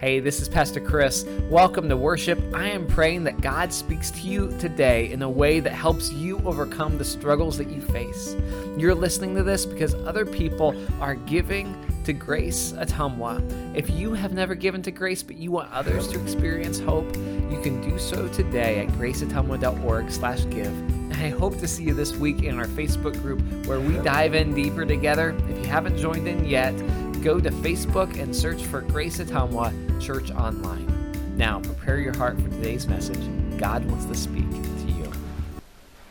Hey, this is Pastor Chris. Welcome to worship. I am praying that God speaks to you today in a way that helps you overcome the struggles that you face. You're listening to this because other people are giving to Grace Ottumwa. If you have never given to Grace but you want others to experience hope, you can do so today at graceottumwa.org slash give. And I hope to see you this week in our Facebook group where we dive in deeper together. If you haven't joined in yet, go to Facebook and search for Grace Ottumwa Church Online. Now, prepare your heart for today's message. God wants to speak to you.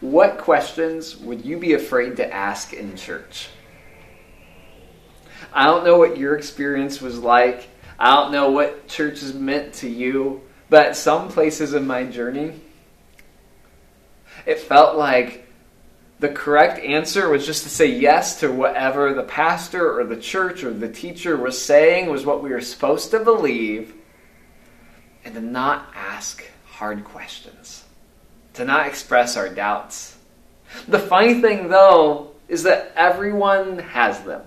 What questions would you be afraid to ask in church? I don't know what your experience was like. I don't know what church has meant to you, but some places in my journey, it felt like the correct answer was just to say yes to whatever the pastor or the church or the teacher was saying was what we were supposed to believe and to not ask hard questions, to not express our doubts. The funny thing, though, is that everyone has them.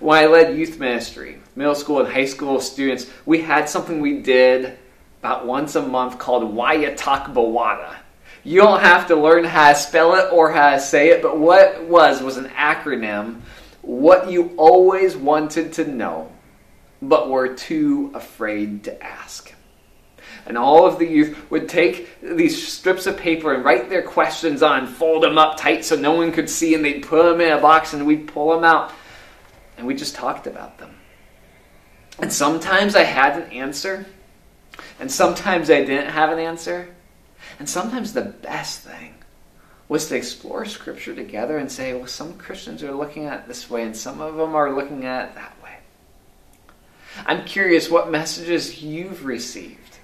When I led youth ministry, middle school and high school students, we had something we did about once a month called Wayatak Bawada you don't have to learn how to spell it or how to say it, but what it was was an acronym, what you always wanted to know, but were too afraid to ask. And all of the youth would take these strips of paper and write their questions on, fold them up tight so no one could see, and they'd put them in a box and we'd pull them out. And we just talked about them. And sometimes I had an answer, and sometimes I didn't have an answer. And sometimes the best thing was to explore Scripture together and say, well, some Christians are looking at it this way, and some of them are looking at it that way. I'm curious what messages you've received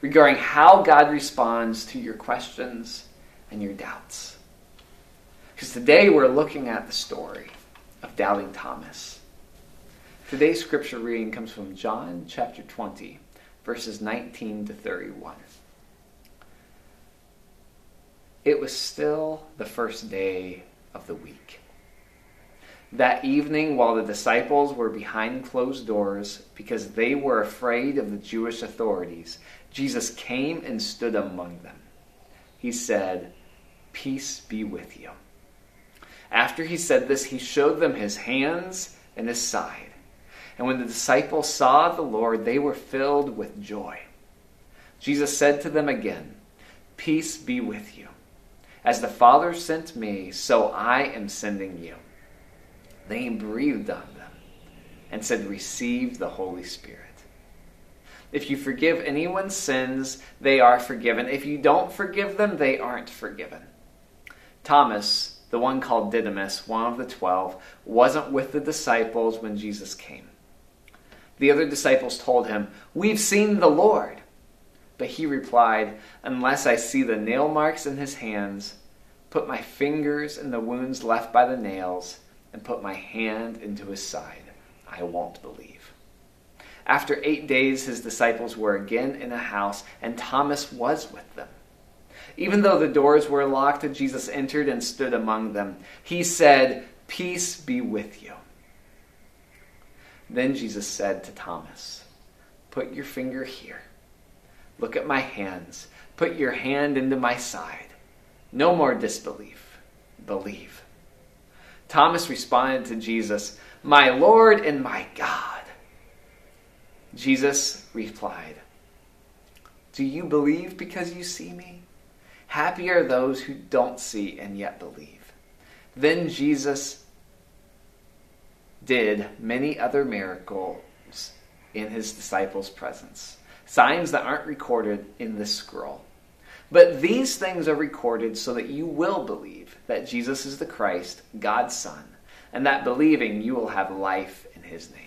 regarding how God responds to your questions and your doubts. Because today we're looking at the story of doubting Thomas. Today's scripture reading comes from John chapter 20, verses 19 to 31. It was still the first day of the week. That evening, while the disciples were behind closed doors because they were afraid of the Jewish authorities, Jesus came and stood among them. He said, Peace be with you. After he said this, he showed them his hands and his side. And when the disciples saw the Lord, they were filled with joy. Jesus said to them again, Peace be with you. As the Father sent me, so I am sending you. Then he breathed on them and said, Receive the Holy Spirit. If you forgive anyone's sins, they are forgiven. If you don't forgive them, they aren't forgiven. Thomas, the one called Didymus, one of the twelve, wasn't with the disciples when Jesus came. The other disciples told him, We've seen the Lord. But he replied, Unless I see the nail marks in his hands, put my fingers in the wounds left by the nails, and put my hand into his side, I won't believe. After eight days, his disciples were again in a house, and Thomas was with them. Even though the doors were locked, Jesus entered and stood among them. He said, Peace be with you. Then Jesus said to Thomas, Put your finger here Look at my hands. Put your hand into my side. No more disbelief. Believe. Thomas responded to Jesus, My Lord and my God. Jesus replied, Do you believe because you see me? Happy are those who don't see and yet believe. Then Jesus did many other miracles in his disciples' presence signs that aren't recorded in this scroll. But these things are recorded so that you will believe that Jesus is the Christ, God's Son, and that believing you will have life in his name.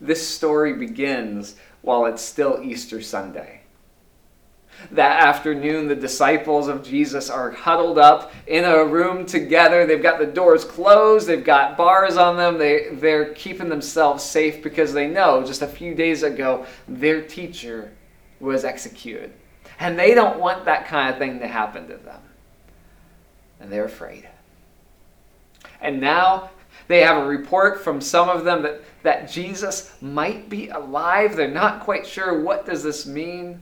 This story begins while it's still Easter Sunday. That afternoon, the disciples of Jesus are huddled up in a room together. They've got the doors closed, they've got bars on them. They, they're keeping themselves safe because they know just a few days ago their teacher was executed. And they don't want that kind of thing to happen to them. And they're afraid. And now They have a report from some of them that, that Jesus might be alive. They're not quite sure what does this mean.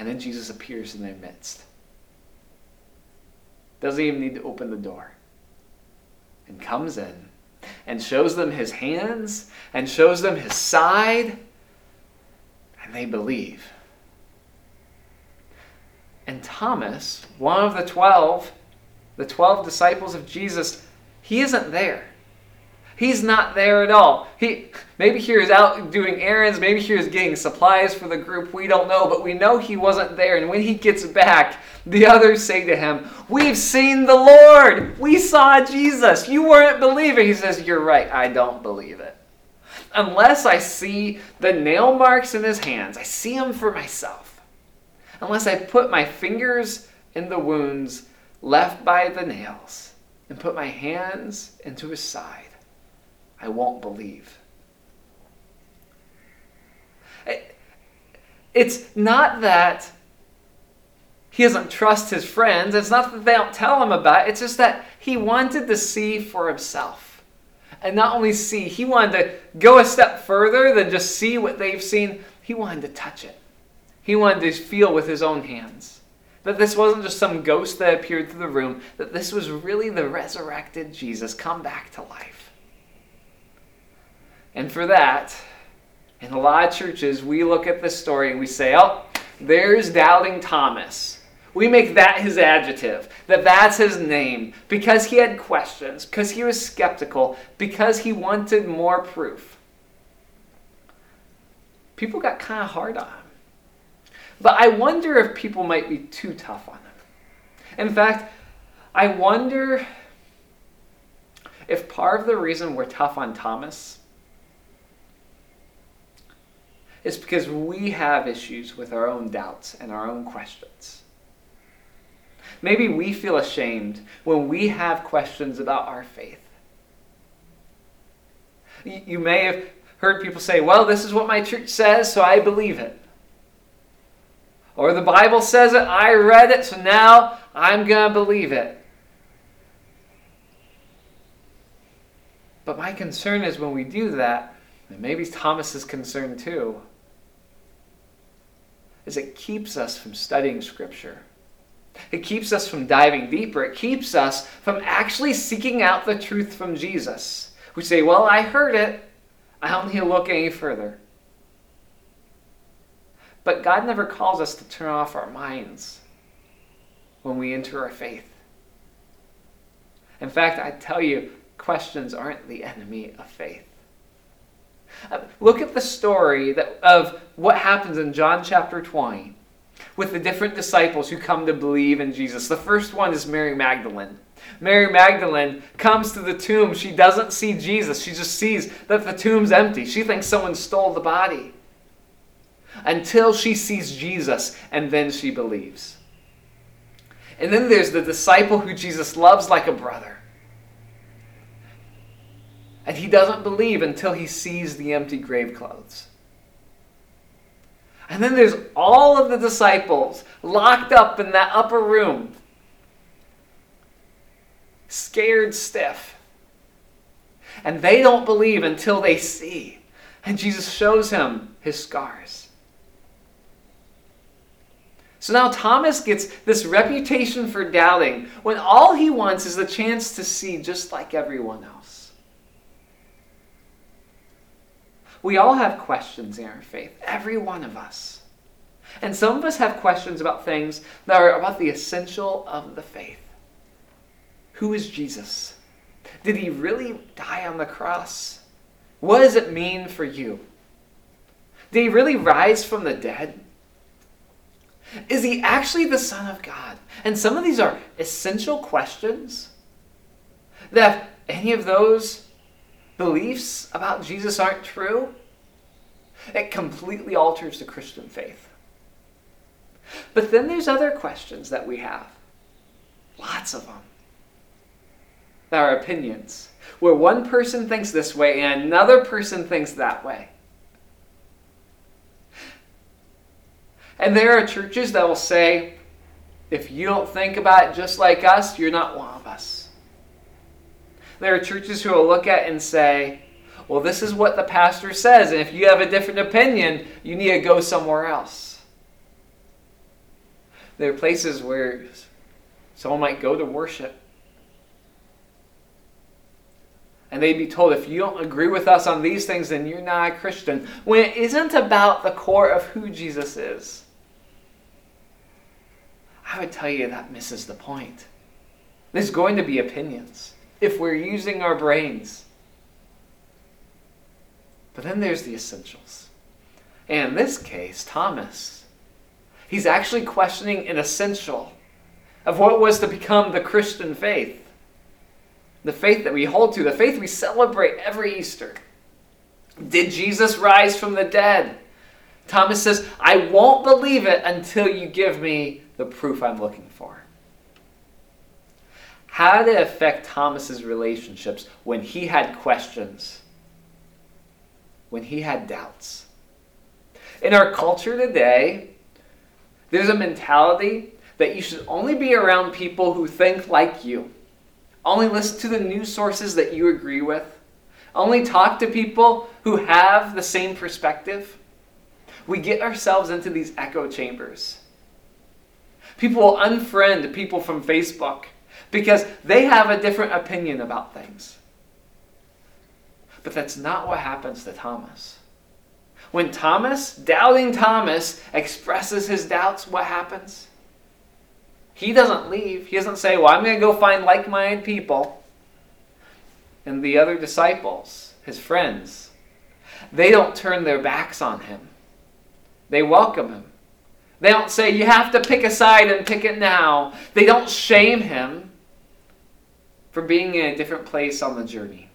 And then Jesus appears in their midst. Doesn't even need to open the door. And comes in and shows them his hands and shows them his side. And they believe. And Thomas, one of the twelve, the 12 disciples of Jesus, he isn't there. He's not there at all. He maybe he was out doing errands, maybe he was getting supplies for the group. We don't know, but we know he wasn't there. And when he gets back, the others say to him, "We've seen the Lord. We saw Jesus. You weren't believing." He says, "You're right. I don't believe it. Unless I see the nail marks in his hands. I see them for myself. Unless I put my fingers in the wounds left by the nails and put my hands into his side, I won't believe. It's not that he doesn't trust his friends. It's not that they don't tell him about it. It's just that he wanted to see for himself. And not only see, he wanted to go a step further than just see what they've seen. He wanted to touch it. He wanted to feel with his own hands. That this wasn't just some ghost that appeared through the room, that this was really the resurrected Jesus come back to life. And for that, in a lot of churches, we look at this story and we say, oh, there's doubting Thomas. We make that his adjective, that that's his name, because he had questions, because he was skeptical, because he wanted more proof. People got kind of hard on him. But I wonder if people might be too tough on him. In fact, I wonder if part of the reason we're tough on Thomas is because we have issues with our own doubts and our own questions. Maybe we feel ashamed when we have questions about our faith. You may have heard people say, Well, this is what my church says, so I believe it. Or the Bible says it, I read it, so now I'm going to believe it. But my concern is when we do that, and maybe Thomas is concerned too, is it keeps us from studying Scripture. It keeps us from diving deeper. It keeps us from actually seeking out the truth from Jesus. We say, Well, I heard it. I don't need to look any further. But God never calls us to turn off our minds when we enter our faith. In fact, I tell you, questions aren't the enemy of faith. Uh, look at the story that, of what happens in John chapter 20 with the different disciples who come to believe in Jesus. The first one is Mary Magdalene. Mary Magdalene comes to the tomb. She doesn't see Jesus. She just sees that the tomb's empty. She thinks someone stole the body until she sees Jesus and then she believes. And then there's the disciple who Jesus loves like a brother. And he doesn't believe until he sees the empty grave clothes. And then there's all of the disciples locked up in that upper room, scared stiff. And they don't believe until they see. And Jesus shows him his scars. So now Thomas gets this reputation for doubting when all he wants is the chance to see just like everyone else. We all have questions in our faith, every one of us. And some of us have questions about things that are about the essential of the faith. Who is Jesus? Did he really die on the cross? What does it mean for you? Did he really rise from the dead? Is he actually the Son of God? And some of these are essential questions that if any of those beliefs about Jesus aren't true, it completely alters the Christian faith. But then there's other questions that we have. Lots of them. There are opinions, where one person thinks this way and another person thinks that way. And there are churches that will say, if you don't think about it just like us, you're not one of us. There are churches who will look at and say, well, this is what the pastor says, and if you have a different opinion, you need to go somewhere else. There are places where someone might go to worship. And they'd be told, if you don't agree with us on these things, then you're not a Christian. When it isn't about the core of who Jesus is. I would tell you that misses the point. There's going to be opinions if we're using our brains. But then there's the essentials. And in this case, Thomas, he's actually questioning an essential of what was to become the Christian faith. The faith that we hold to, the faith we celebrate every Easter. Did Jesus rise from the dead? Thomas says, I won't believe it until you give me the proof I'm looking for. How did it affect Thomas's relationships when he had questions? When he had doubts? In our culture today, there's a mentality that you should only be around people who think like you. Only listen to the news sources that you agree with. Only talk to people who have the same perspective. We get ourselves into these echo chambers. People will unfriend people from Facebook because they have a different opinion about things. But that's not what happens to Thomas. When Thomas, doubting Thomas, expresses his doubts, what happens? He doesn't leave. He doesn't say, Well, I'm going to go find like minded people. And the other disciples, his friends, they don't turn their backs on him. They welcome him. They don't say, You have to pick a side and pick it now. They don't shame him for being in a different place on the journey.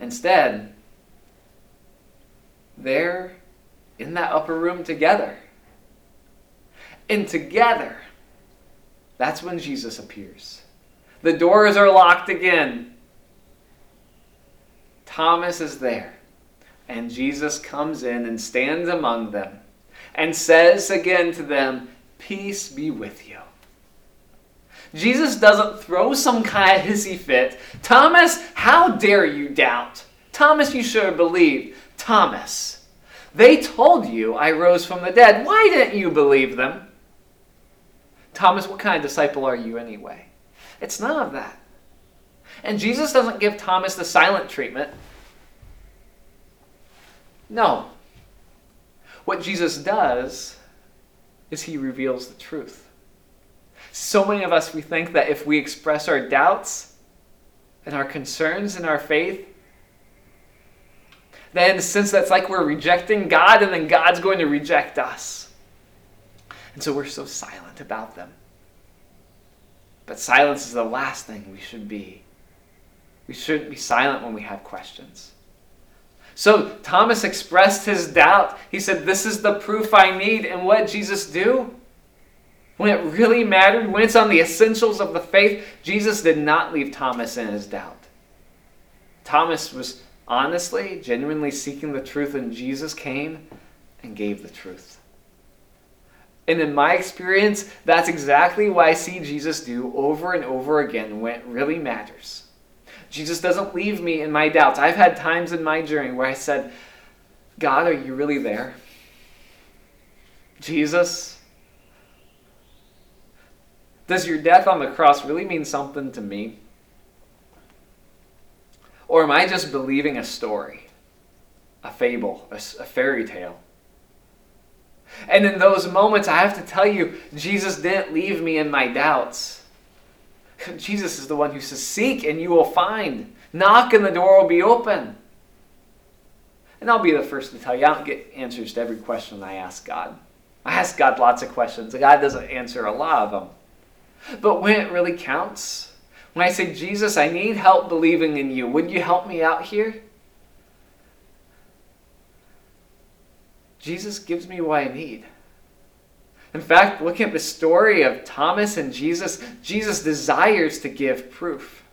Instead, they're in that upper room together. And together, that's when Jesus appears. The doors are locked again. Thomas is there. And Jesus comes in and stands among them and says again to them, Peace be with you. Jesus doesn't throw some kind of hissy fit. Thomas, how dare you doubt? Thomas, you should have believed. Thomas, they told you I rose from the dead. Why didn't you believe them? Thomas, what kind of disciple are you anyway? It's none of that. And Jesus doesn't give Thomas the silent treatment. No. What Jesus does is he reveals the truth. So many of us, we think that if we express our doubts and our concerns in our faith, then since that's like we're rejecting God and then God's going to reject us. And so we're so silent about them. But silence is the last thing we should be. We shouldn't be silent when we have questions. So Thomas expressed his doubt. He said, This is the proof I need. And what Jesus do? When it really mattered, when it's on the essentials of the faith, Jesus did not leave Thomas in his doubt. Thomas was honestly, genuinely seeking the truth, and Jesus came and gave the truth. And in my experience, that's exactly what I see Jesus do over and over again when it really matters. Jesus doesn't leave me in my doubts. I've had times in my journey where I said, God, are you really there? Jesus, does your death on the cross really mean something to me? Or am I just believing a story, a fable, a, a fairy tale? And in those moments, I have to tell you, Jesus didn't leave me in my doubts. Jesus is the one who says, Seek and you will find. Knock and the door will be open. And I'll be the first to tell you, I don't get answers to every question I ask God. I ask God lots of questions. And God doesn't answer a lot of them. But when it really counts, when I say, Jesus, I need help believing in you, would you help me out here? Jesus gives me what I need. In fact, looking at the story of Thomas and Jesus, Jesus desires to give proof.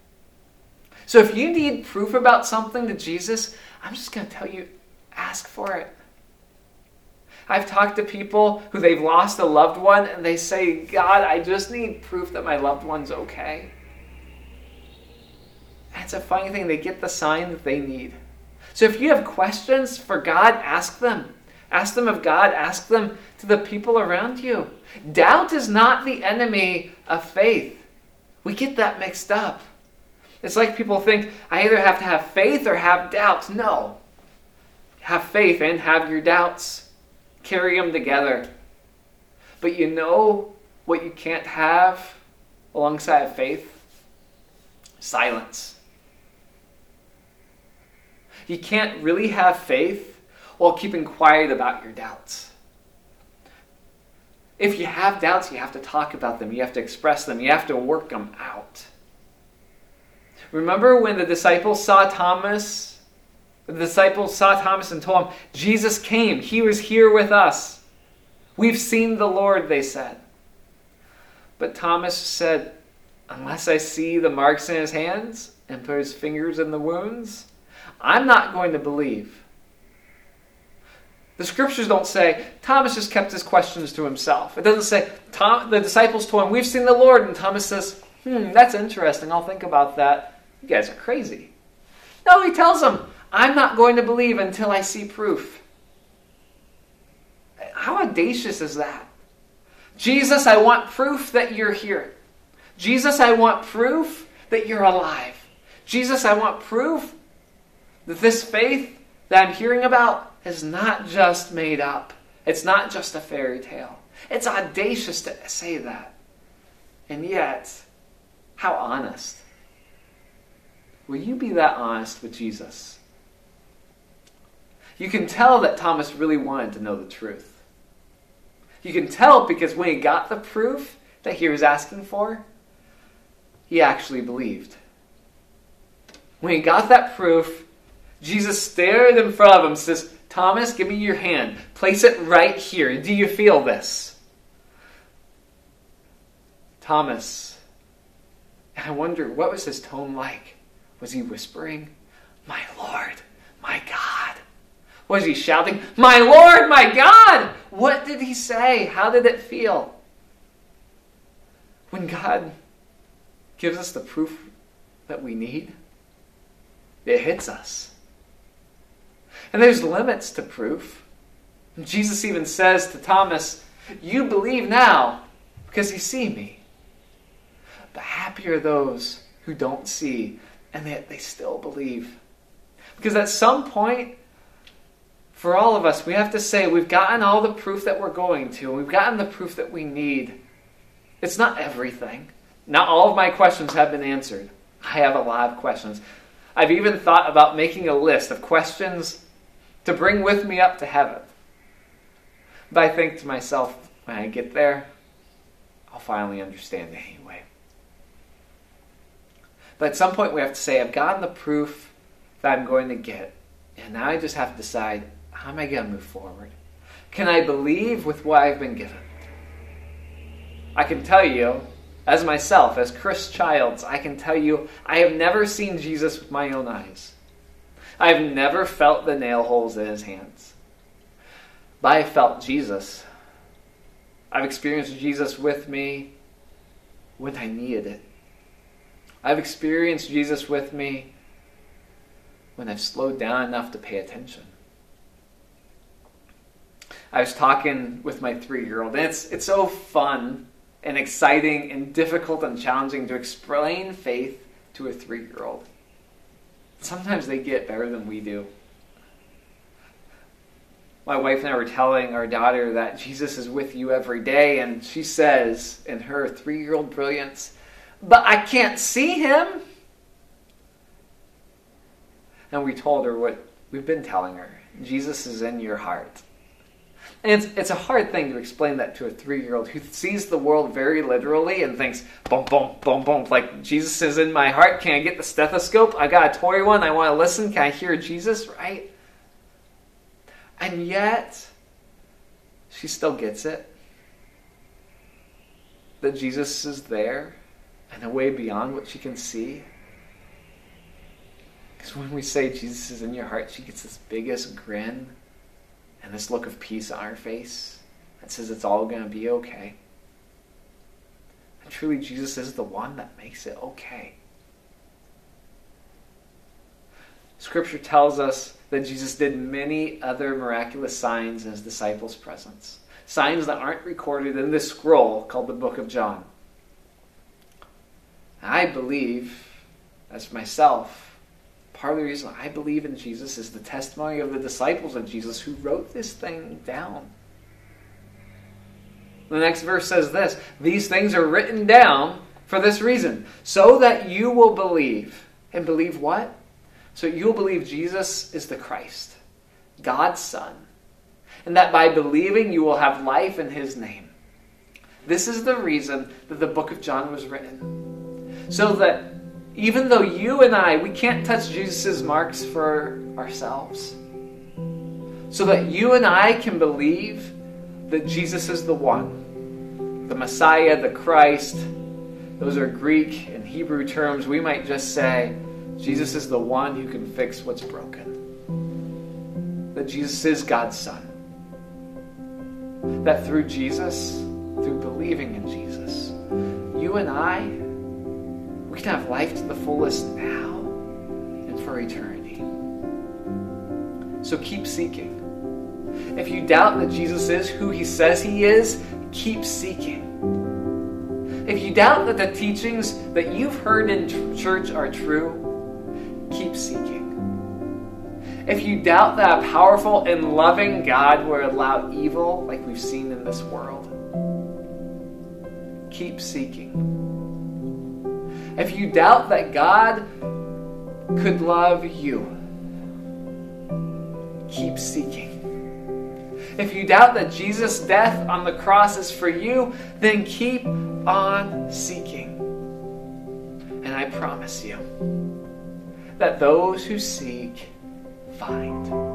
So if you need proof about something to Jesus, I'm just going to tell you ask for it. I've talked to people who they've lost a loved one and they say, God, I just need proof that my loved one's okay. That's a funny thing. They get the sign that they need. So if you have questions for God, ask them. Ask them of God, ask them to the people around you. Doubt is not the enemy of faith. We get that mixed up. It's like people think, I either have to have faith or have doubts. No. Have faith and have your doubts. Carry them together. But you know what you can't have alongside faith? Silence. You can't really have faith while keeping quiet about your doubts. If you have doubts, you have to talk about them, you have to express them, you have to work them out. Remember when the disciples saw Thomas? The disciples saw Thomas and told him, Jesus came. He was here with us. We've seen the Lord, they said. But Thomas said, Unless I see the marks in his hands and put his fingers in the wounds, I'm not going to believe. The scriptures don't say Thomas just kept his questions to himself. It doesn't say the disciples told him, We've seen the Lord. And Thomas says, Hmm, that's interesting. I'll think about that. You guys are crazy. No, he tells them, I'm not going to believe until I see proof. How audacious is that? Jesus, I want proof that you're here. Jesus, I want proof that you're alive. Jesus, I want proof that this faith that I'm hearing about is not just made up. It's not just a fairy tale. It's audacious to say that. And yet, how honest. Will you be that honest with Jesus? You can tell that Thomas really wanted to know the truth. You can tell because when he got the proof that he was asking for, he actually believed. When he got that proof, Jesus stared in front of him and says, Thomas, give me your hand. Place it right here. Do you feel this? Thomas, I wonder, what was his tone like? Was he whispering, My Lord, my God? Was he shouting, My Lord, my God? What did he say? How did it feel? When God gives us the proof that we need, it hits us. And there's limits to proof. Jesus even says to Thomas, You believe now because you see me. But happy are those who don't see and yet they still believe. Because at some point, for all of us, we have to say we've gotten all the proof that we're going to, we've gotten the proof that we need. It's not everything. Not all of my questions have been answered. I have a lot of questions. I've even thought about making a list of questions to bring with me up to heaven. But I think to myself, when I get there, I'll finally understand anyway. But at some point, we have to say, I've gotten the proof that I'm going to get, and now I just have to decide how am I going to move forward? Can I believe with what I've been given? I can tell you, as myself, as Chris Childs, I can tell you, I have never seen Jesus with my own eyes. I've never felt the nail holes in his hands. But I felt Jesus. I've experienced Jesus with me when I needed it. I've experienced Jesus with me when I've slowed down enough to pay attention. I was talking with my three year old, and it's, it's so fun and exciting and difficult and challenging to explain faith to a three year old sometimes they get better than we do. My wife and I were telling our daughter that Jesus is with you every day, and she says in her three year old brilliance, But I can't see him. And we told her what we've been telling her Jesus is in your heart. And it's, it's a hard thing to explain that to a three year old who sees the world very literally and thinks, boom, boom, boom, boom, like Jesus is in my heart. Can I get the stethoscope? I got a toy one. I want to listen. Can I hear Jesus? Right? And yet, she still gets it. That Jesus is there and a way beyond what she can see. Because when we say Jesus is in your heart, she gets this biggest grin and this look of peace on our face that says it's all going to be okay. And truly, Jesus is the one that makes it okay. Scripture tells us that Jesus did many other miraculous signs in his disciples' presence. Signs that aren't recorded in this scroll called the Book of John. I believe, as myself, part of the reason I believe in Jesus is the testimony of the disciples of Jesus who wrote this thing down. The next verse says this These things are written down for this reason, so that you will believe. And believe what? So you'll believe Jesus is the Christ, God's Son, and that by believing you will have life in His name. This is the reason that the book of John was written. So that even though you and I, we can't touch Jesus' marks for ourselves, so that you and I can believe that Jesus is the one, the Messiah, the Christ. Those are Greek and Hebrew terms. We might just say, Jesus is the one who can fix what's broken. That Jesus is God's Son. That through Jesus, through believing in Jesus, you and I, we can have life to the fullest now and for eternity. So keep seeking. If you doubt that Jesus is who he says he is, keep seeking. If you doubt that the teachings that you've heard in church are true, keep seeking. If you doubt that a powerful and loving God would allow evil like we've seen in this world, keep seeking. If you doubt that God could love you, keep seeking. If you doubt that Jesus' death on the cross is for you, then keep on seeking. And I promise you, that those who seek find.